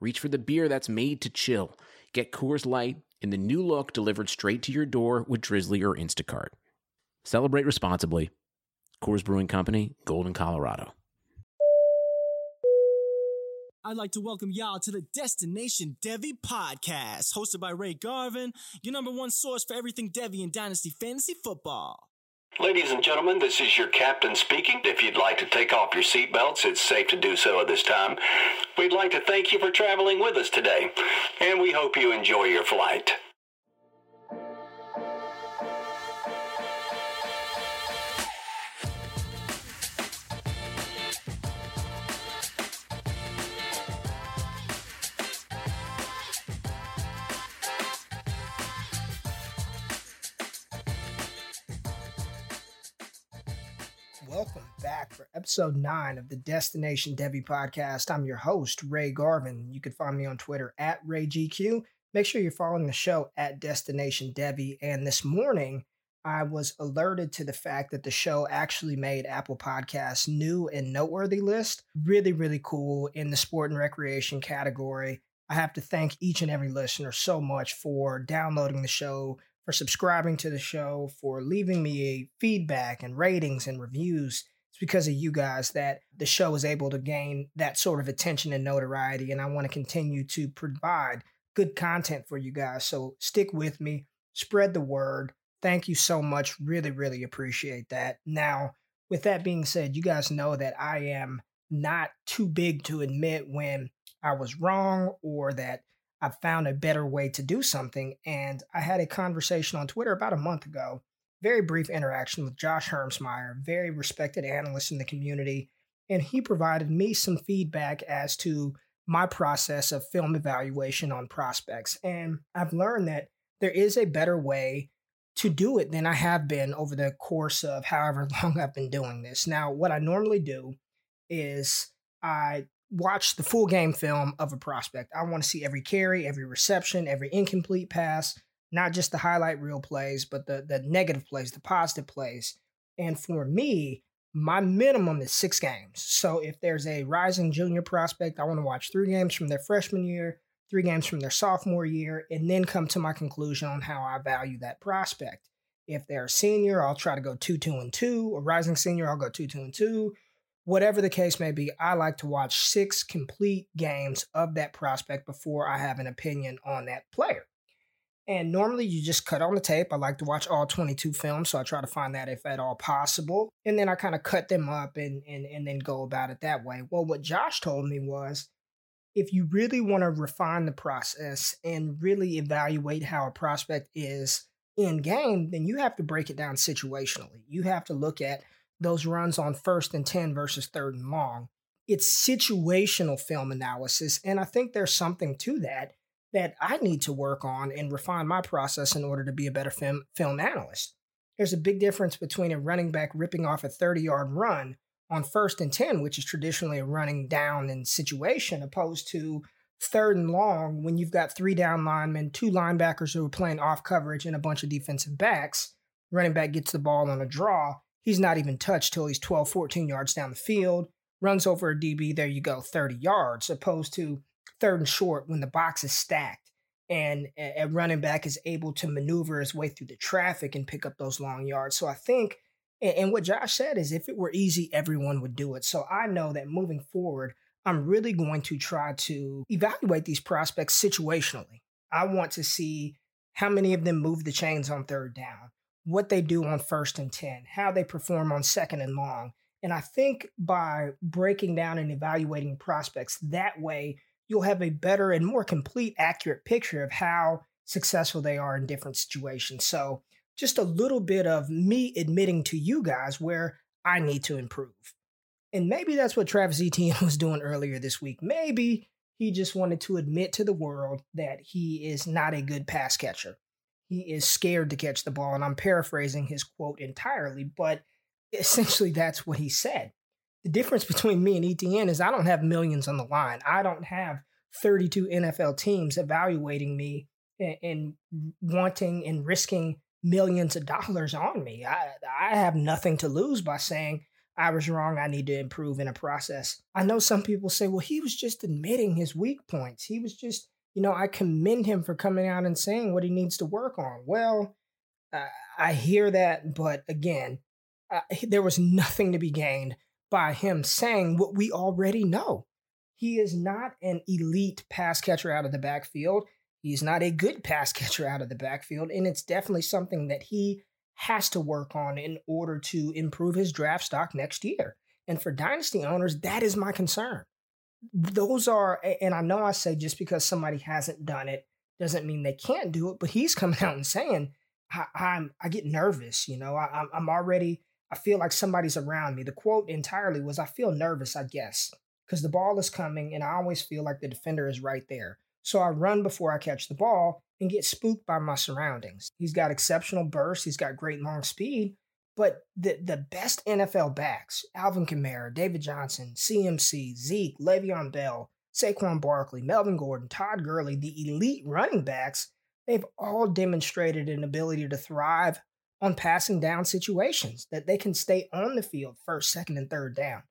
reach for the beer that's made to chill. Get Coors Light in the new look delivered straight to your door with Drizzly or Instacart. Celebrate responsibly. Coors Brewing Company, Golden, Colorado. I'd like to welcome y'all to the Destination Devy podcast, hosted by Ray Garvin, your number one source for everything Devy and Dynasty Fantasy Football. Ladies and gentlemen, this is your captain speaking. If you'd like to take off your seatbelts, it's safe to do so at this time. We'd like to thank you for traveling with us today, and we hope you enjoy your flight. Episode nine of the Destination Devy podcast. I'm your host, Ray Garvin. You can find me on Twitter at RayGQue. Make sure you're following the show at Destination Devy. And this morning, I was alerted to the fact that the show actually made Apple Podcasts new and noteworthy list. Really, really cool in the sport and recreation category. I have to thank each and every listener so much for downloading the show, for subscribing to the show, for leaving me feedback and ratings and reviews. Because of you guys that the show is able to gain that sort of attention and notoriety. And I want to continue to provide good content for you guys. So stick with me, spread the word. Thank you so much. Really, really appreciate that. Now, with that being said, you guys know that I am not too big to admit when I was wrong or that I found a better way to do something. And I had a conversation on Twitter about a month ago, very brief interaction with Josh Hermsmeyer, very respected analyst in the community. And he provided me some feedback as to my process of film evaluation on prospects. And I've learned that there is a better way to do it than I have been over the course of however long I've been doing this. Now, what I normally do is I watch the full game film of a prospect. I want to see every carry, every reception, every incomplete pass, not just the highlight reel plays, but the the negative plays, the positive plays. And for me, my minimum is six games. So if there's a rising junior prospect, I want to watch three games from their freshman year, three games from their sophomore year, and then come to my conclusion on how I value that prospect. If they're a senior, I'll try to go two, two, and two. A rising senior, I'll go two, two, and two whatever the case may be, I like to watch six complete games of that prospect before I have an opinion on that player. And normally you just cut on the tape. I like to watch all 22 films, so I try to find that if at all possible. And then I kind of cut them up and, and, and then go about it that way. Well, what Josh told me was if you really want to refine the process and really evaluate how a prospect is in game, then you have to break it down situationally. You have to look at those runs on first and 10 versus third and long. It's situational film analysis. And I think there's something to that that I need to work on and refine my process in order to be a better film, film analyst. There's a big difference between a running back ripping off a 30 yard run on first and 10, which is traditionally a running down and situation, opposed to third and long when you've got three down linemen, two linebackers who are playing off coverage, and a bunch of defensive backs. Running back gets the ball on a draw He's not even touched till he's 12, 14 yards down the field, runs over a DB, there you go, 30 yards, opposed to third and short when the box is stacked and a running back is able to maneuver his way through the traffic and pick up those long yards. So I think, and what Josh said is if it were easy, everyone would do it. So I know that moving forward, I'm really going to try to evaluate these prospects situationally. I want to see how many of them move the chains on third down what they do on first and 10, how they perform on second and long. And I think by breaking down and evaluating prospects that way, you'll have a better and more complete, accurate picture of how successful they are in different situations. So, just a little bit of me admitting to you guys where I need to improve. And maybe that's what Travis Etienne was doing earlier this week. Maybe He just wanted to admit to the world that he is not a good pass catcher. He is scared to catch the ball. And I'm paraphrasing his quote entirely, but essentially that's what he said. The difference between me and Etienne is I don't have millions on the line. I don't have 32 NFL teams evaluating me and, and wanting and risking millions of dollars on me. I, I have nothing to lose by saying, I was wrong. I need to improve in a process. I know some people say, well, he was just admitting his weak points. He was just, you know, I commend him for coming out and saying what he needs to work on. Well, uh, I hear that, but again, uh, there was nothing to be gained by him saying what we already know. He is not an elite pass catcher out of the backfield. He's not a good pass catcher out of the backfield, and it's definitely something that he has to work on in order to improve his draft stock next year. And for dynasty owners, that is my concern. Those are, and I know I say just because somebody hasn't done it doesn't mean they can't do it, but he's coming out and saying, I, am I get nervous, you know, I, I'm already, I feel like somebody's around me. The quote entirely was, I feel nervous, I guess, because the ball is coming and I always feel like the defender is right there. So I run before I catch the ball and get spooked by my surroundings. He's got exceptional burst, he's got great long speed, but the, the best NFL backs, Alvin Kamara, David Johnson, CMC, Zeke, Le'Veon Bell, Saquon Barkley, Melvin Gordon, Todd Gurley, the elite running backs, they've all demonstrated an ability to thrive on passing down situations, that they can stay on the field first, second, and third down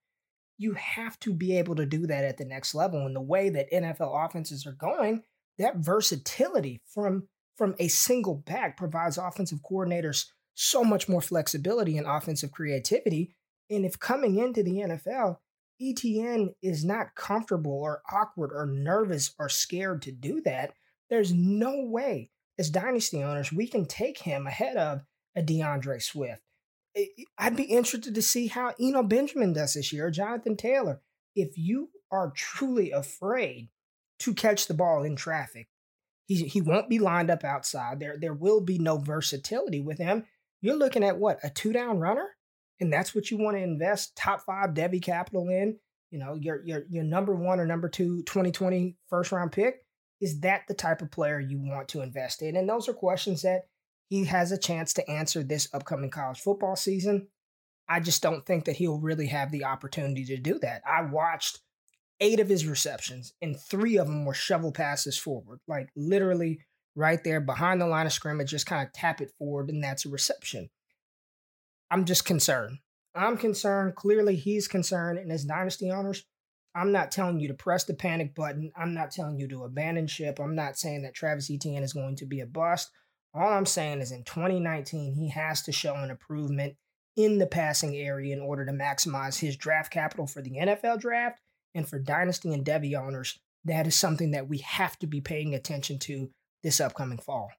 you have to be able to do that at the next level. And the way that NFL offenses are going, that versatility from from a single back provides offensive coordinators so much more flexibility and offensive creativity. And if coming into the NFL, Etienne is not comfortable or awkward or nervous or scared to do that, there's no way as dynasty owners we can take him ahead of a D'Andre Swift, I'd be interested to see how Eno Benjamin does this year, Jonathan Taylor. If you are truly afraid to catch the ball in traffic, he, he won't be lined up outside. There, there will be no versatility with him. You're looking at what, a two down runner? And that's what you want to invest top five Devy capital in. You know, your, your, your number one or number two 2020 first round pick. Is that the type of player you want to invest in? And those are questions that he has a chance to answer this upcoming college football season. I just don't think that he'll really have the opportunity to do that. I watched eight of his receptions, and three of them were shovel passes forward, like literally right there behind the line of scrimmage, just kind of tap it forward, and that's a reception. I'm just concerned. I'm concerned. Clearly, he's concerned. And as dynasty owners, I'm not telling you to press the panic button. I'm not telling you to abandon ship. I'm not saying that Travis Etienne is going to be a bust. All I'm saying is in 2019, he has to show an improvement in the passing area in order to maximize his draft capital for the NFL draft and for dynasty and Devy owners. That is something that we have to be paying attention to this upcoming fall.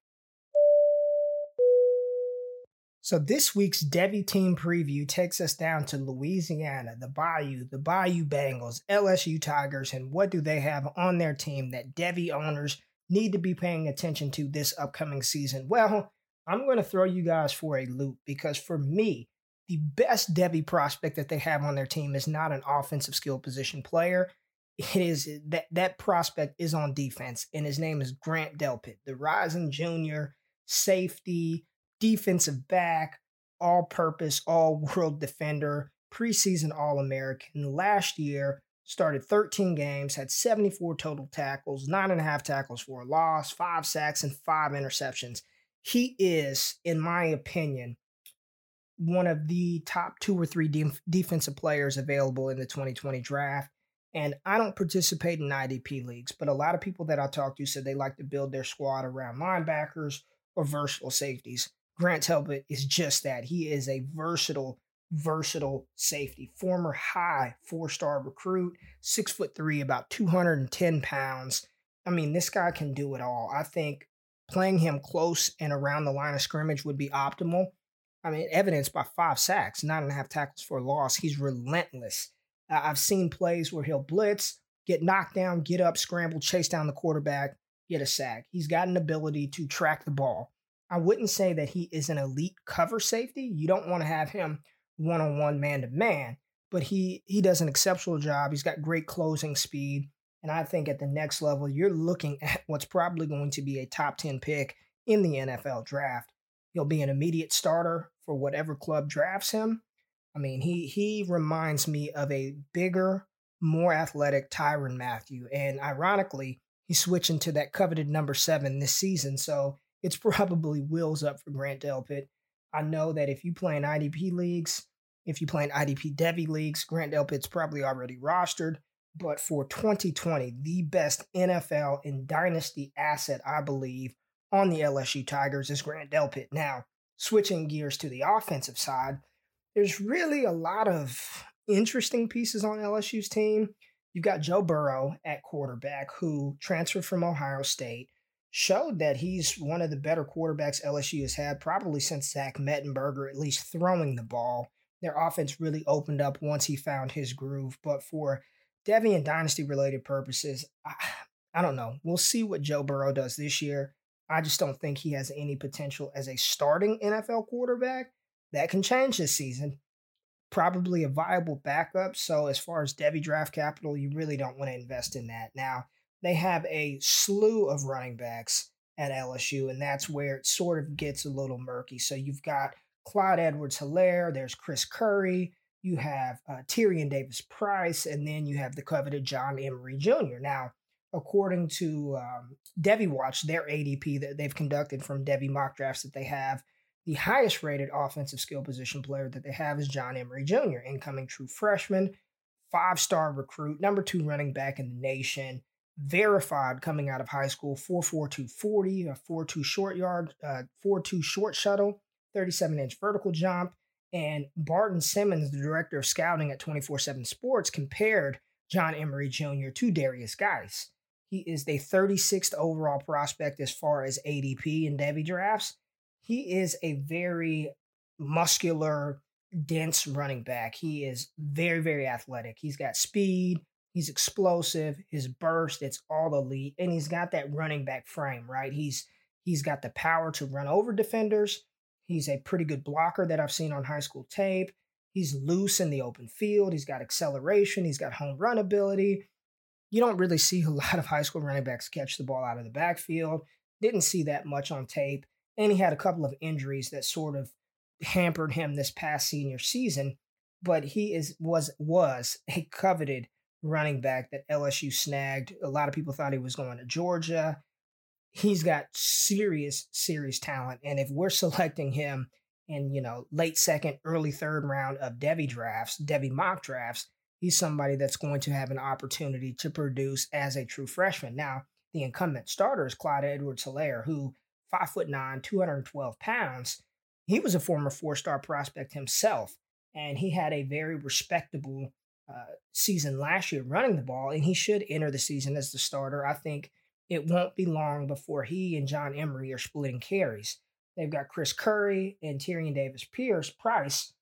So this week's Devy team preview takes us down to Louisiana, the Bayou, the Bayou Bengals, LSU Tigers, and what do they have on their team that Devy owners need to be paying attention to this upcoming season? Well, I'm going to throw you guys for a loop because for me, the best Devy prospect that they have on their team is not an offensive skill position player. It is that that prospect is on defense, and his name is Grant Delpit, the rising junior safety, defensive back, all purpose, all world defender, preseason All American. Last year, started 13 games, had 74 total tackles, nine and a half tackles for a loss, five sacks, and five interceptions. He is, in my opinion, one of the top two or three de- defensive players available in the 2020 draft. And I don't participate in IDP leagues, but a lot of people that I talk to said they like to build their squad around linebackers or versatile safeties. Grant Delpit is just that. He is a versatile versatile safety, former high four star recruit, six foot three, about 210 pounds. I mean, this guy can do it all. I think playing him close and around the line of scrimmage would be optimal. I mean, evidenced by five sacks, nine and a half tackles for a loss. He's relentless. I've seen plays where he'll blitz, get knocked down, get up, scramble, chase down the quarterback, get a sack. He's got an ability to track the ball. I wouldn't say that he is an elite cover safety. You don't want to have him one on one, man to man. But he he does an exceptional job. He's got great closing speed. And I think at the next level, you're looking at what's probably going to be a top 10 pick in the NFL draft. He'll be an immediate starter for whatever club drafts him. I mean, he he reminds me of a bigger, more athletic Tyrann Mathieu, And ironically, he's switching to that coveted number seven this season. So it's probably wheels up for Grant Delpit. I know that if you play in IDP leagues, if you play in IDP Devy leagues, Grant Delpit's probably already rostered. But for 2020, the best NFL and dynasty asset, I believe, on the LSU Tigers is Grant Delpit. Now, switching gears to the offensive side, there's really a lot of interesting pieces on LSU's team. You've got Joe Burrow at quarterback, who transferred from Ohio State, showed that he's one of the better quarterbacks LSU has had probably since Zach Mettenberger, at least throwing the ball. Their offense really opened up once he found his groove. But for Devy and dynasty related purposes, I, I don't know. We'll see what Joe Burrow does this year. I just don't think he has any potential as a starting NFL quarterback. That can change this season. Probably a viable backup. So, as far as Devy draft capital, you really don't want to invest in that. Now, they have a slew of running backs at LSU, and that's where it sort of gets a little murky. So, you've got Clyde Edwards Helaire, there's Chris Curry, you have uh, Tyrion Davis Price, and then you have the coveted John Emery Jr. Now, according to um, Watch, their ADP that they've conducted from Devy mock drafts that they have, the highest rated offensive skill position player that they have is John Emery Jr., incoming true freshman, five star recruit, number two running back in the nation, verified coming out of high school, 4.4240, a 4.2 short yard, uh, 4.2 short shuttle, 37 inch vertical jump. And Barton Simmons, the director of scouting at 24 7 Sports, compared John Emery Jr. to Derrius Guice. He is the 36th overall prospect as far as ADP in Devy drafts. He is a very muscular, dense running back. He is very, very athletic. He's got speed, he's explosive, his burst, it's all elite, and he's got that running back frame, right? He's he's got the power to run over defenders. He's a pretty good blocker that I've seen on high school tape. He's loose in the open field. He's got acceleration. He's got home run ability. You don't really see a lot of high school running backs catch the ball out of the backfield. Didn't see that much on tape. And he had a couple of injuries that sort of hampered him this past senior season. But he is was was a coveted running back that LSU snagged. A lot of people thought he was going to Georgia he's got serious, serious talent. And if we're selecting him in, you know, late second, early third round of Devy drafts, Devy mock drafts, he's somebody that's going to have an opportunity to produce as a true freshman. Now, the incumbent starter is Clyde Edwards Helaire, who five foot nine, 212 pounds. He was a former four-star prospect himself, and he had a very respectable uh, season last year running the ball, and he should enter the season as the starter. I think it won't be long before he and John Emery are splitting carries. They've got Chris Curry and Tyrion Davis Pierce Price.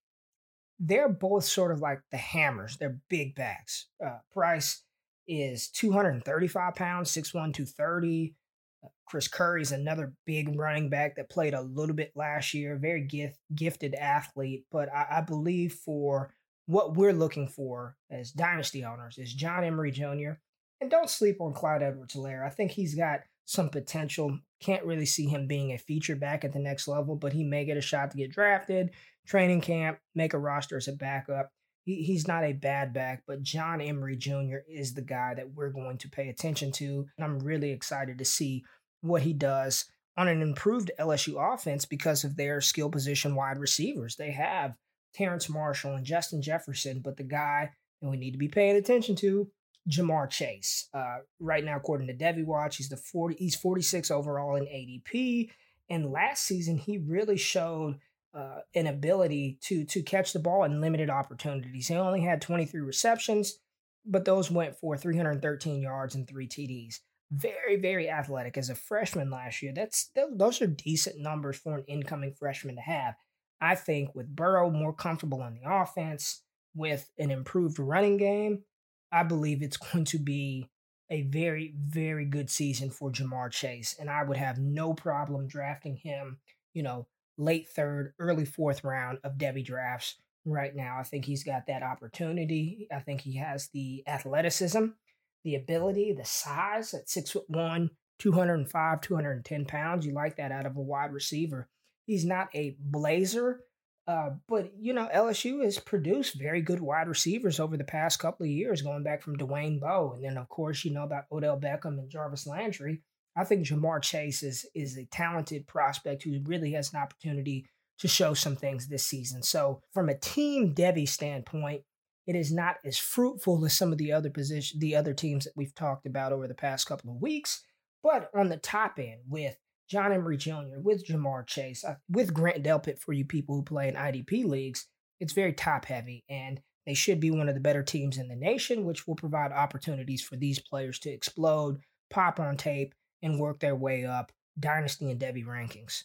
They're both sort of like the hammers. They're big backs. Uh, Price is 235 pounds, 6'1, 230. Uh, Chris Curry is another big running back that played a little bit last year. Very gift, gifted athlete. But I, I believe for what we're looking for as dynasty owners is John Emery Jr. And don't sleep on Clyde Edwards Helaire. I think he's got some potential. Can't really see him being a feature back at the next level, but he may get a shot to get drafted, training camp, make a roster as a backup. He, he's not a bad back, but John Emery Jr. is the guy that we're going to pay attention to. And I'm really excited to see what he does on an improved LSU offense because of their skill position wide receivers. They have Terrence Marshall and Justin Jefferson, but the guy that we need to be paying attention to Ja'Marr Chase. Uh, right now, according to Devy Watch, he's the 40, he's 46 overall in ADP. And last season, he really showed uh, an ability to to catch the ball in limited opportunities. He only had 23 receptions, but those went for 313 yards and three TDs. Very, very athletic as a freshman last year. That's those are decent numbers for an incoming freshman to have. I think with Burrow more comfortable on the offense, with an improved running game, I believe it's going to be a very, very good season for Ja'Marr Chase. And I would have no problem drafting him, you know, late third, early fourth round of Devy drafts right now. I think he's got that opportunity. I think he has the athleticism. the ability, the size at six foot one, 205, 210 pounds. You like that out of a wide receiver. He's not a blazer, uh, but you know LSU has produced very good wide receivers over the past couple of years, going back from Dwayne Bowe, and then of course you know about Odell Beckham and Jarvis Landry. I think Ja'Marr Chase is is a talented prospect who really has an opportunity to show some things this season. So from a team Devy standpoint, it is not as fruitful as some of the other position the other teams that we've talked about over the past couple of weeks. But on the top end, with John Emery Jr., with Ja'Marr Chase, uh, with Grant Delpit for you people who play in IDP leagues, it's very top heavy and they should be one of the better teams in the nation, which will provide opportunities for these players to explode, pop on tape, and work their way up Dynasty and Devy rankings.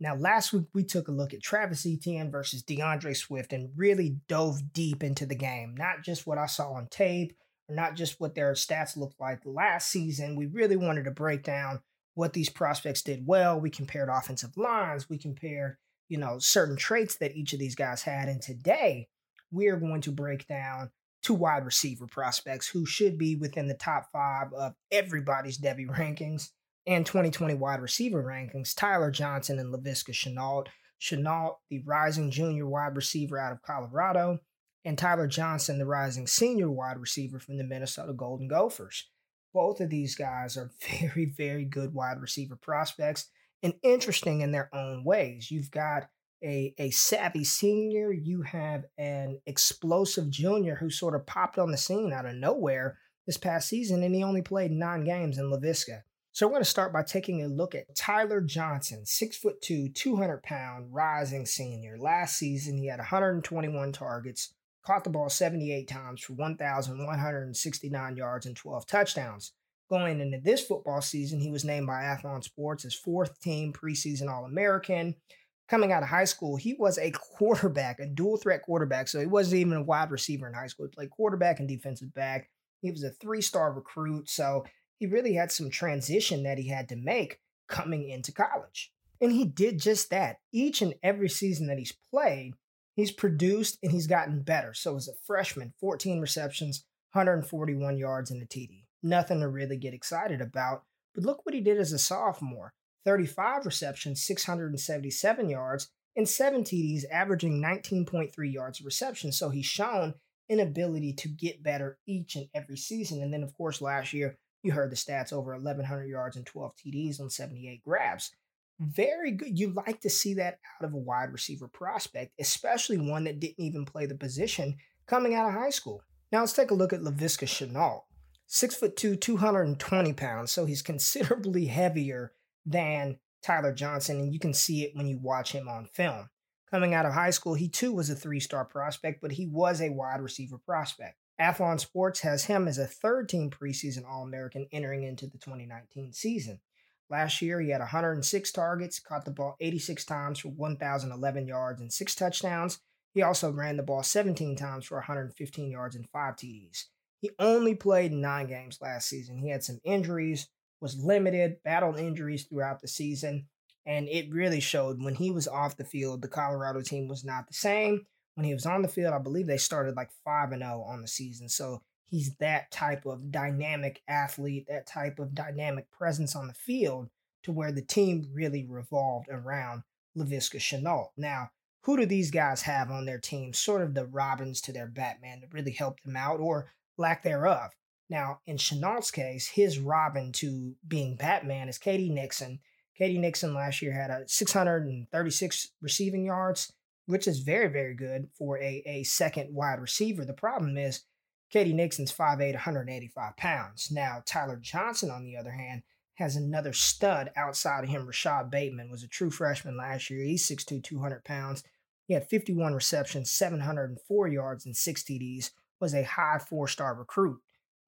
Now, last week we took a look at Travis Etienne versus D'Andre Swift and really dove deep into the game, not just what I saw on tape not just what their stats looked like last season. We really wanted to break down what these prospects did well. We compared offensive lines, we compared, you know, certain traits that each of these guys had. And today, we are going to break down two wide receiver prospects who should be within the top five of everybody's Devy rankings and 2020 wide receiver rankings Tyler Johnson and Laviska Shenault. Shenault, the rising junior wide receiver out of Colorado, and Tyler Johnson, the rising senior wide receiver from the Minnesota Golden Gophers. Both of these guys are very, very good wide receiver prospects and interesting in their own ways. You've got a, a savvy senior, you have an explosive junior who sort of popped on the scene out of nowhere this past season, and he only played nine games in Laviska. So we're going to start by taking a look at Tyler Johnson, six foot two, 200 pound rising senior. Last season, he had 121 targets, caught the ball 78 times for 1,169 yards and 12 touchdowns. Going into this football season, he was named by Athlon Sports as fourth team preseason All American. Coming out of high school, he was a quarterback, a dual threat quarterback. So he wasn't even a wide receiver in high school. He played quarterback and defensive back. He was a three star recruit. So he really had some transition that he had to make coming into college. And he did just that. Each and every season that he's played, He's produced and he's gotten better. So as a freshman, 14 receptions, 141 yards, and a TD. Nothing to really get excited about. But look what he did as a sophomore 35 receptions, 677 yards, and seven TDs, averaging 19.3 yards of reception. So he's shown an ability to get better each and every season. And then, of course, last year, you heard the stats over 1,100 yards and 12 TDs on 78 grabs very good. You like to see that out of a wide receiver prospect, especially one that didn't even play the position coming out of high school. Now let's take a look at Laviska Shenault. Six foot two, 220 pounds. So he's considerably heavier than Tyler Johnson, and you can see it when you watch him on film. Coming out of high school, he too was a three star prospect, but he was a wide receiver prospect. Athlon Sports has him as a third team preseason All American entering into the 2019 season. Last year, he had 106 targets, caught the ball 86 times for 1,011 yards and six touchdowns. He also ran the ball 17 times for 115 yards and five TDs. He only played nine games last season. He had some injuries, was limited, battled injuries throughout the season, and it really showed when he was off the field. The Colorado team was not the same. When he was on the field, I believe they started like 5 and 0 on the season. So he's that type of dynamic athlete, that type of dynamic presence on the field to where the team really revolved around Laviska Shenault. Now, who do these guys have on their team? Sort of the Robins to their Batman that really helped them out or lack thereof. Now, in Shenault's case, his Robin to being Batman is KD Nixon. KD Nixon last year had a 636 receiving yards, which is very, very good for a, a second wide receiver. The problem is KD Nixon's 5'8, 185 pounds. Now, Tyler Johnson, on the other hand, has another stud outside of him. Rashod Bateman was a true freshman last year. He's 6'2, 200 pounds. He had 51 receptions, 704 yards, and six TDs. Was a high four-star recruit.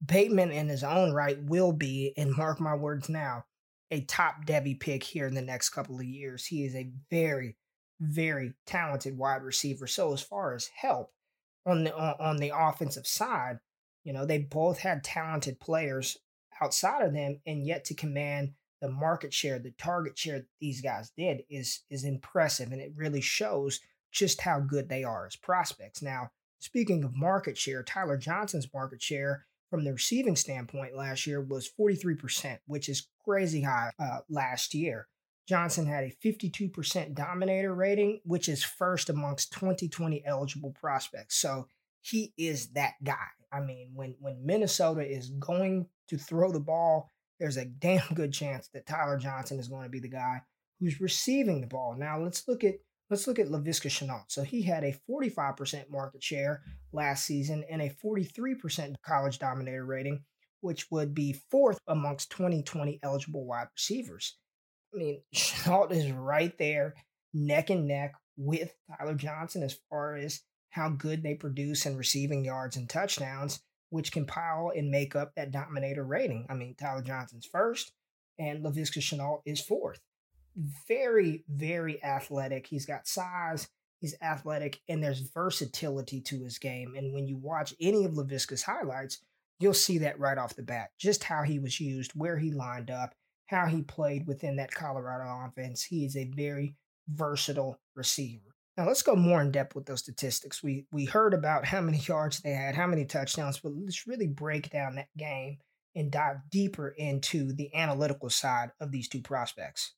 Bateman, in his own right, will be, and mark my words now, a top Devy pick here in the next couple of years. He is a very, very talented wide receiver. So as far as help, on the on the offensive side, you know, they both had talented players outside of them, and yet to command the market share, the target share these guys did is is impressive, and it really shows just how good they are as prospects. Now, Speaking of market share, Tyler Johnson's market share from the receiving standpoint last year was 43%, which is crazy high uh, last year. Johnson had a 52% dominator rating, which is first amongst 2020 eligible prospects. So he is that guy. I mean, when when Minnesota is going to throw the ball, there's a damn good chance that Tyler Johnson is going to be the guy who's receiving the ball. Now let's look at let's look at Laviska Shenault. So he had a 45% market share last season and a 43% college dominator rating, which would be fourth amongst 2020 eligible wide receivers. I mean, Shenault is right there, neck and neck with Tyler Johnson as far as how good they produce in receiving yards and touchdowns, which can pile and make up that dominator rating. I mean, Tyler Johnson's first, and Laviska Shenault is fourth. Very, very athletic. He's got size, he's athletic, and there's versatility to his game. And when you watch any of Laviska's highlights, you'll see that right off the bat, just how he was used, where he lined up, how he played within that Colorado offense. He is a very versatile receiver. Now let's go more in depth with those statistics. We we heard about how many yards they had, how many touchdowns, but let's really break down that game and dive deeper into the analytical side of these two prospects.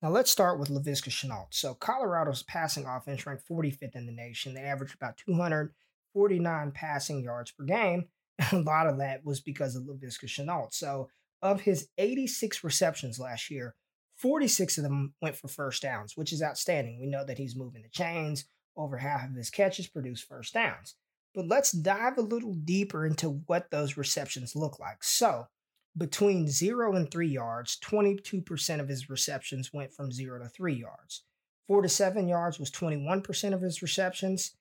Now let's start with Laviska Shenault. So Colorado's passing offense ranked 45th in the nation. They averaged about 249 passing yards per game. a lot of that was because of Laviska Shenault. So of his 86 receptions last year, 46 of them went for first downs, which is outstanding. We know that he's moving the chains. Over half of his catches produce first downs. But let's dive a little deeper into what those receptions look like. So, between zero and three yards, 22% of his receptions went from zero to three yards. Four to seven yards was 21% of his receptions.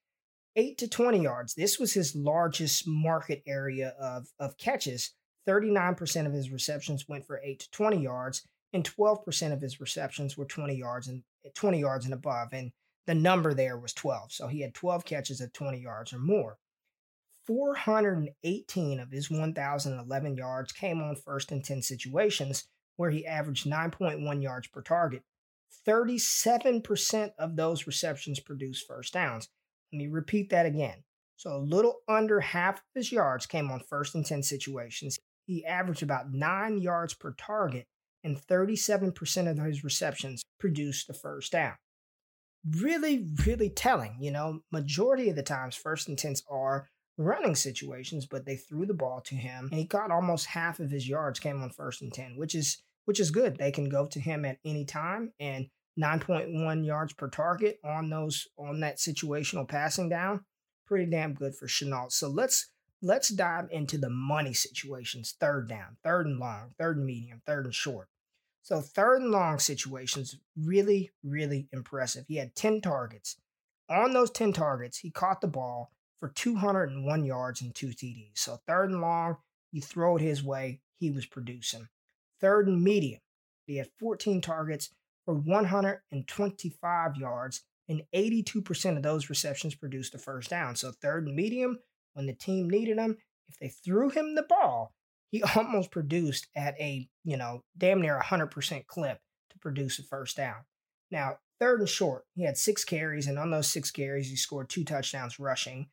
Eight to 20 yards, this was his largest market area of, of catches. 39% of his receptions went for eight to 20 yards, and 12% of his receptions were 20 yards and eh, 20 yards and above and the number there was 12 so he had 12 catches at 20 yards or more. 418 of his 1011 yards came on first and 10 situations where he averaged 9.1 yards per target. 37% of those receptions produced first downs let me repeat that again so a little under half of his yards came on first and 10 situations he averaged about 9 yards per target and 37% of his receptions produced the first down. Really, really telling. You know, majority of the times, first and tens are running situations, but they threw the ball to him, and he caught almost half of his yards came on first and ten, which is which is good. They can go to him at any time, and 9.1 yards per target on those on that situational passing down, pretty damn good for Shenault. So let's let's dive into the money situations third down, third and long, third and medium, third and short. So, third and long situations, really, really impressive. He had 10 targets. On those 10 targets, he caught the ball for 201 yards and two TDs. So, third and long, you throw it his way, he was producing. Third and medium, he had 14 targets for 125 yards, and 82% of those receptions produced a first down. So, third and medium, when the team needed him, if they threw him the ball, he almost produced at a, you know, damn near 100% clip to produce a first down. Now, third and short, he had six carries, and on those six carries, he scored two touchdowns rushing,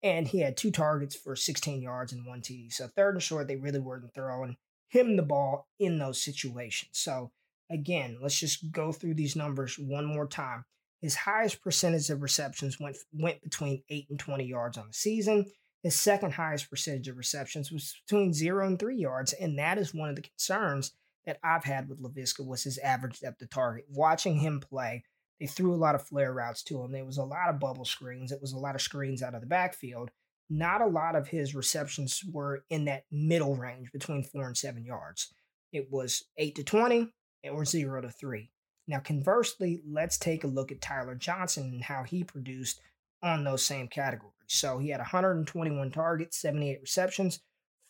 and he had two targets for 16 yards and one TD. So, third and short, they really weren't throwing him the ball in those situations. So, again, let's just go through these numbers one more time. His highest percentage of receptions went went between 8 and 20 yards on the season. His second highest percentage of receptions was between zero and three yards, and that is one of the concerns that I've had with Laviska was his average depth of target. Watching him play, they threw a lot of flare routes to him. There was a lot of bubble screens. It was a lot of screens out of the backfield. Not a lot of his receptions were in that middle range between four and seven yards. It was eight to 20 or zero to three. Now, conversely, let's take a look at Tyler Johnson and how he produced on those same categories. So he had 121 targets, 78 receptions.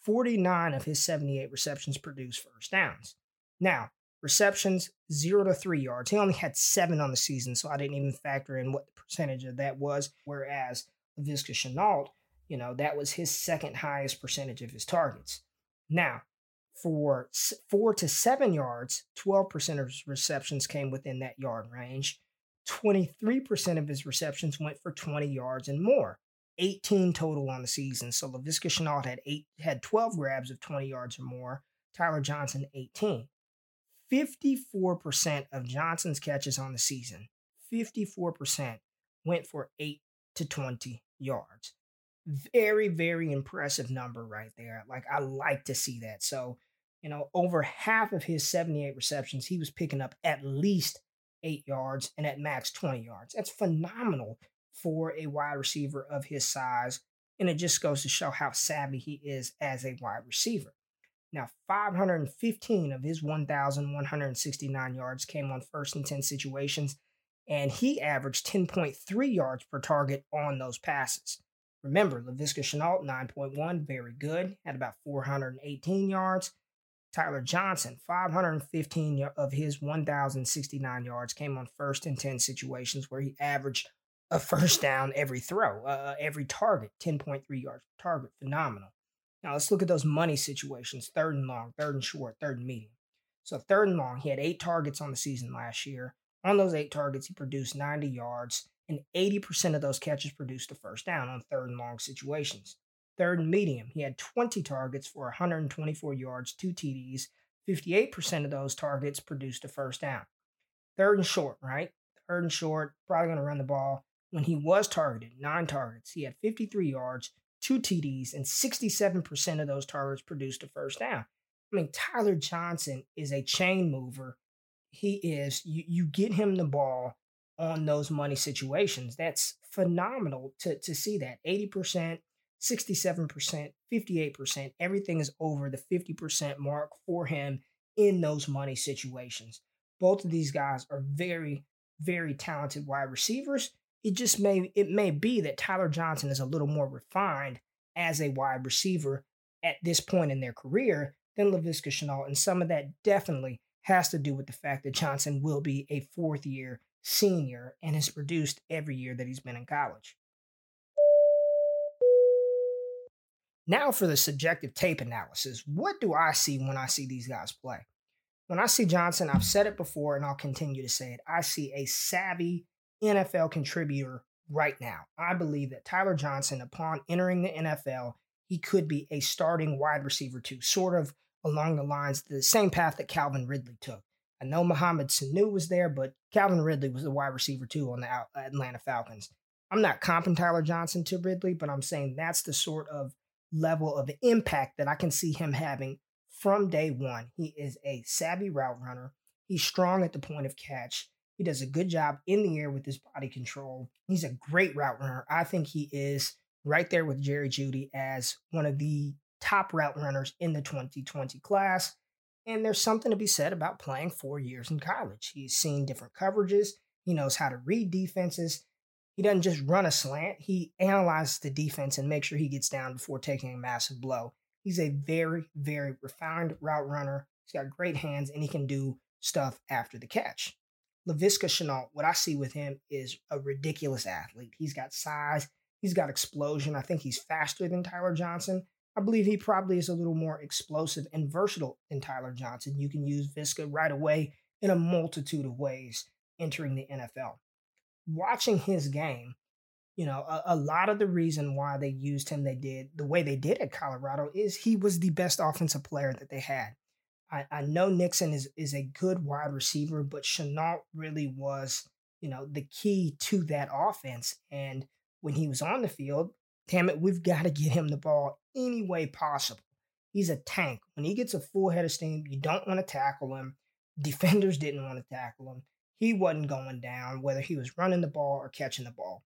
49 of his 78 receptions produced first downs. Now, receptions, zero to three yards. He only had seven on the season, so I didn't even factor in what the percentage of that was. Whereas Laviska Shenault, you know, that was his second highest percentage of his targets. Now, for four to seven yards, 12% of his receptions came within that yard range. 23% of his receptions went for 20 yards and more. 18 total on the season. So Laviska Shenault had eight had 12 grabs of 20 yards or more. Tyler Johnson 18. 54% of Johnson's catches on the season, 54% went for 8 to 20 yards. Very, very impressive number right there. Like, I like to see that. So, you know, over half of his 78 receptions, he was picking up at least eight yards and at max 20 yards. That's phenomenal for a wide receiver of his size. And it just goes to show how savvy he is as a wide receiver. Now, 515 of his 1,169 yards came on first and 10 situations, and he averaged 10.3 yards per target on those passes. Remember, Laviska Shenault, 9.1, very good, had about 418 yards. Tyler Johnson, 515 of his 1,069 yards came on first and 10 situations where he averaged a first down every throw, uh, every target, 10.3 yards per target. Phenomenal. Now let's look at those money situations third and long, third and short, third and medium. So, third and long, he had eight targets on the season last year. On those eight targets, he produced 90 yards, and 80% of those catches produced a first down on third and long situations. Third and medium, he had 20 targets for 124 yards, two TDs. 58% of those targets produced a first down. Third and short, right? Third and short, probably going to run the ball. When he was targeted, nine targets, he had 53 yards, two TDs, and 67% of those targets produced a first down. I mean, Tyler Johnson is a chain mover. He is, you, you get him the ball on those money situations. That's phenomenal to, to see that. 80%, 67%, 58%, everything is over the 50% mark for him in those money situations. Both of these guys are very, very talented wide receivers it just may it may be that Tyler Johnson is a little more refined as a wide receiver at this point in their career than Laviska Shenault, and some of that definitely has to do with the fact that Johnson will be a fourth year senior and has produced every year that he's been in college. Now for the subjective tape analysis. What do I see when I see these guys play? When I see Johnson, I've said it before and I'll continue to say it. I see a savvy NFL contributor right now. I believe that Tyler Johnson, upon entering the NFL, he could be a starting wide receiver too, sort of along the lines, the same path that Calvin Ridley took. I know Mohamed Sanu was there, but Calvin Ridley was a wide receiver too on the Atlanta Falcons. I'm not comping Tyler Johnson to Ridley, but I'm saying that's the sort of level of impact that I can see him having from day one. He is a savvy route runner. He's strong at the point of catch. He does a good job in the air with his body control. He's a great route runner. I think he is right there with Jerry Jeudy as one of the top route runners in the 2020 class. And there's something to be said about playing four years in college. He's seen different coverages. He knows how to read defenses. He doesn't just run a slant, he analyzes the defense and makes sure he gets down before taking a massive blow. He's a very, very refined route runner. He's got great hands and he can do stuff after the catch. Laviska Shenault, what I see with him is a ridiculous athlete. He's got size, he's got explosion. I think he's faster than Tyler Johnson. I believe he probably is a little more explosive and versatile than Tyler Johnson. You can use Viska right away in a multitude of ways entering the NFL. Watching his game, you know, a, a, lot of the reason why they used him they did the way they did at Colorado is he was the best offensive player that they had. I, I know Nixon is is a good wide receiver, but Shenault really was, you know, the key to that offense. And when he was on the field, damn it, we've got to get him the ball any way possible. He's a tank. When he gets a full head of steam, you don't want to tackle him. Defenders didn't want to tackle him. He wasn't going down, whether he was running the ball or catching the ball.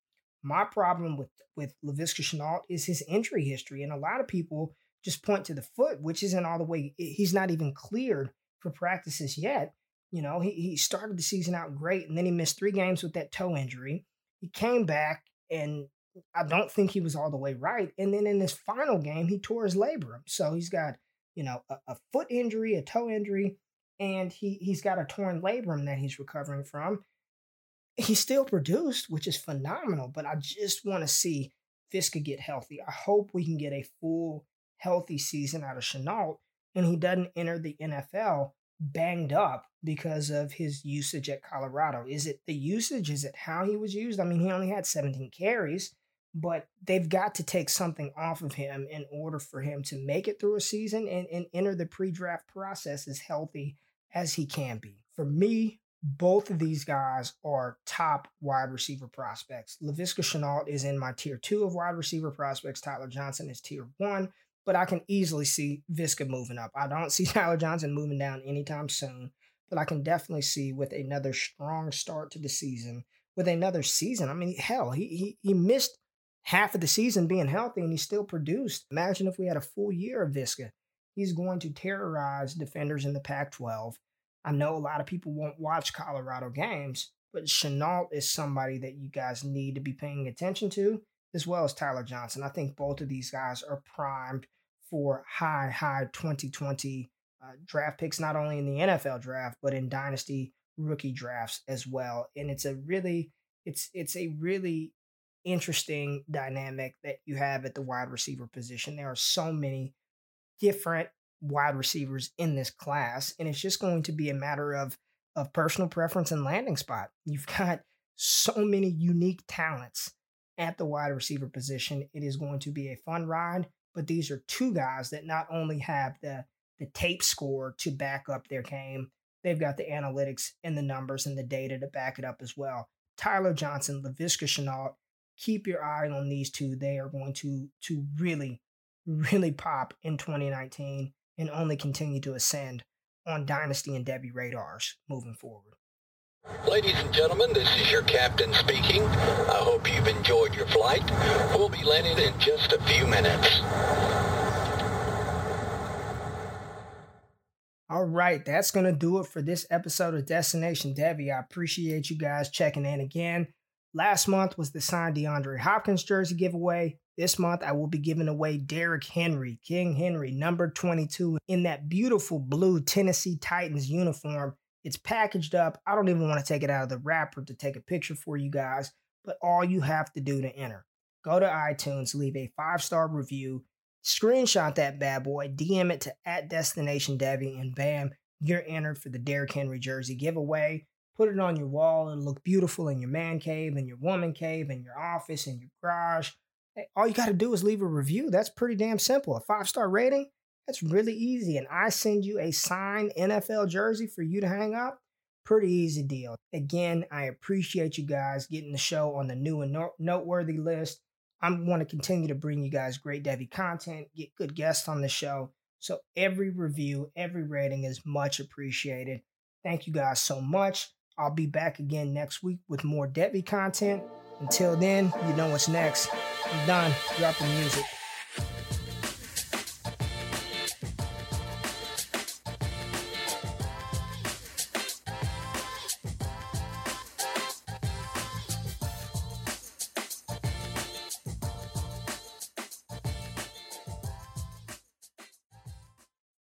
My problem with with Laviska Shenault is his injury history, and a lot of people just point to the foot, which isn't all the way, he's not even cleared for practices yet. You know, he, he started the season out great and then he missed three games with that toe injury. He came back and I don't think he was all the way right. And then in this final game, he tore his labrum. So he's got, you know, a, a foot injury, a toe injury, and he, he's got a torn labrum that he's recovering from. He still produced, which is phenomenal, but I just want to see Viska get healthy. I hope we can get a full healthy season out of Shenault and he doesn't enter the NFL banged up because of his usage at Colorado. Is it the usage? Is it how he was used? I mean, he only had 17 carries, but they've got to take something off of him in order for him to make it through a season and, and enter the pre draft process as healthy as he can be. For me, both of these guys are top wide receiver prospects. Laviska Shenault is in my tier two of wide receiver prospects. Tyler Johnson is tier one but I can easily see Viska moving up. I don't see Tyler Johnson moving down anytime soon, but I can definitely see with another strong start to the season, with another season. I mean, hell, he he, he missed half of the season being healthy and he still produced. Imagine if we had a full year of Viska. He's going to terrorize defenders in the Pac 12. I know a lot of people won't watch Colorado games, but Shenault is somebody that you guys need to be paying attention to, as well as Tyler Johnson. I think both of these guys are primed for high, high 2020 uh, draft picks, not only in the NFL draft, but in dynasty rookie drafts as well. And it's a really, it's it's a really interesting dynamic that you have at the wide receiver position. There are so many different wide receivers in this class, and it's just going to be a matter of of personal preference and landing spot. You've got so many unique talents at the wide receiver position. It is going to be a fun ride but these are two guys that not only have the the tape score to back up their game, they've got the analytics and the numbers and the data to back it up as well. Tyler Johnson, Laviska Shenault, keep your eye on these two. They are going to to really, really pop in 2019 and only continue to ascend on Dynasty and Devy radars moving forward. Ladies and gentlemen, this is your captain speaking. I hope you've enjoyed your flight. We'll be landing in just a few minutes. All right, that's going to do it for this episode of Destination Devy. I appreciate you guys checking in again. Last month was the signed DeAndre Hopkins jersey giveaway. This month, I will be giving away Derrick Henry, King Henry, number 22, in that beautiful blue Tennessee Titans uniform it's packaged up. I don't even want to take it out of the wrapper to take a picture for you guys, but all you have to do to enter, go to iTunes, leave a five star review, screenshot that bad boy, DM it to at Destination Devy, and bam, you're entered for the Derrick Henry jersey giveaway. Put it on your wall and look beautiful in your man cave, in your woman cave, in your office, in your garage. All you got to do is leave a review. That's pretty damn simple. A five star rating, that's really easy. And I send you a signed NFL jersey for you to hang up. Pretty easy deal. Again, I appreciate you guys getting the show on the new and noteworthy list. I want to continue to bring you guys great Devy content, get good guests on the show. So every review, every rating is much appreciated. Thank you guys so much. I'll be back again next week with more Devy content. Until then, you know what's next. I'm done. Drop the music.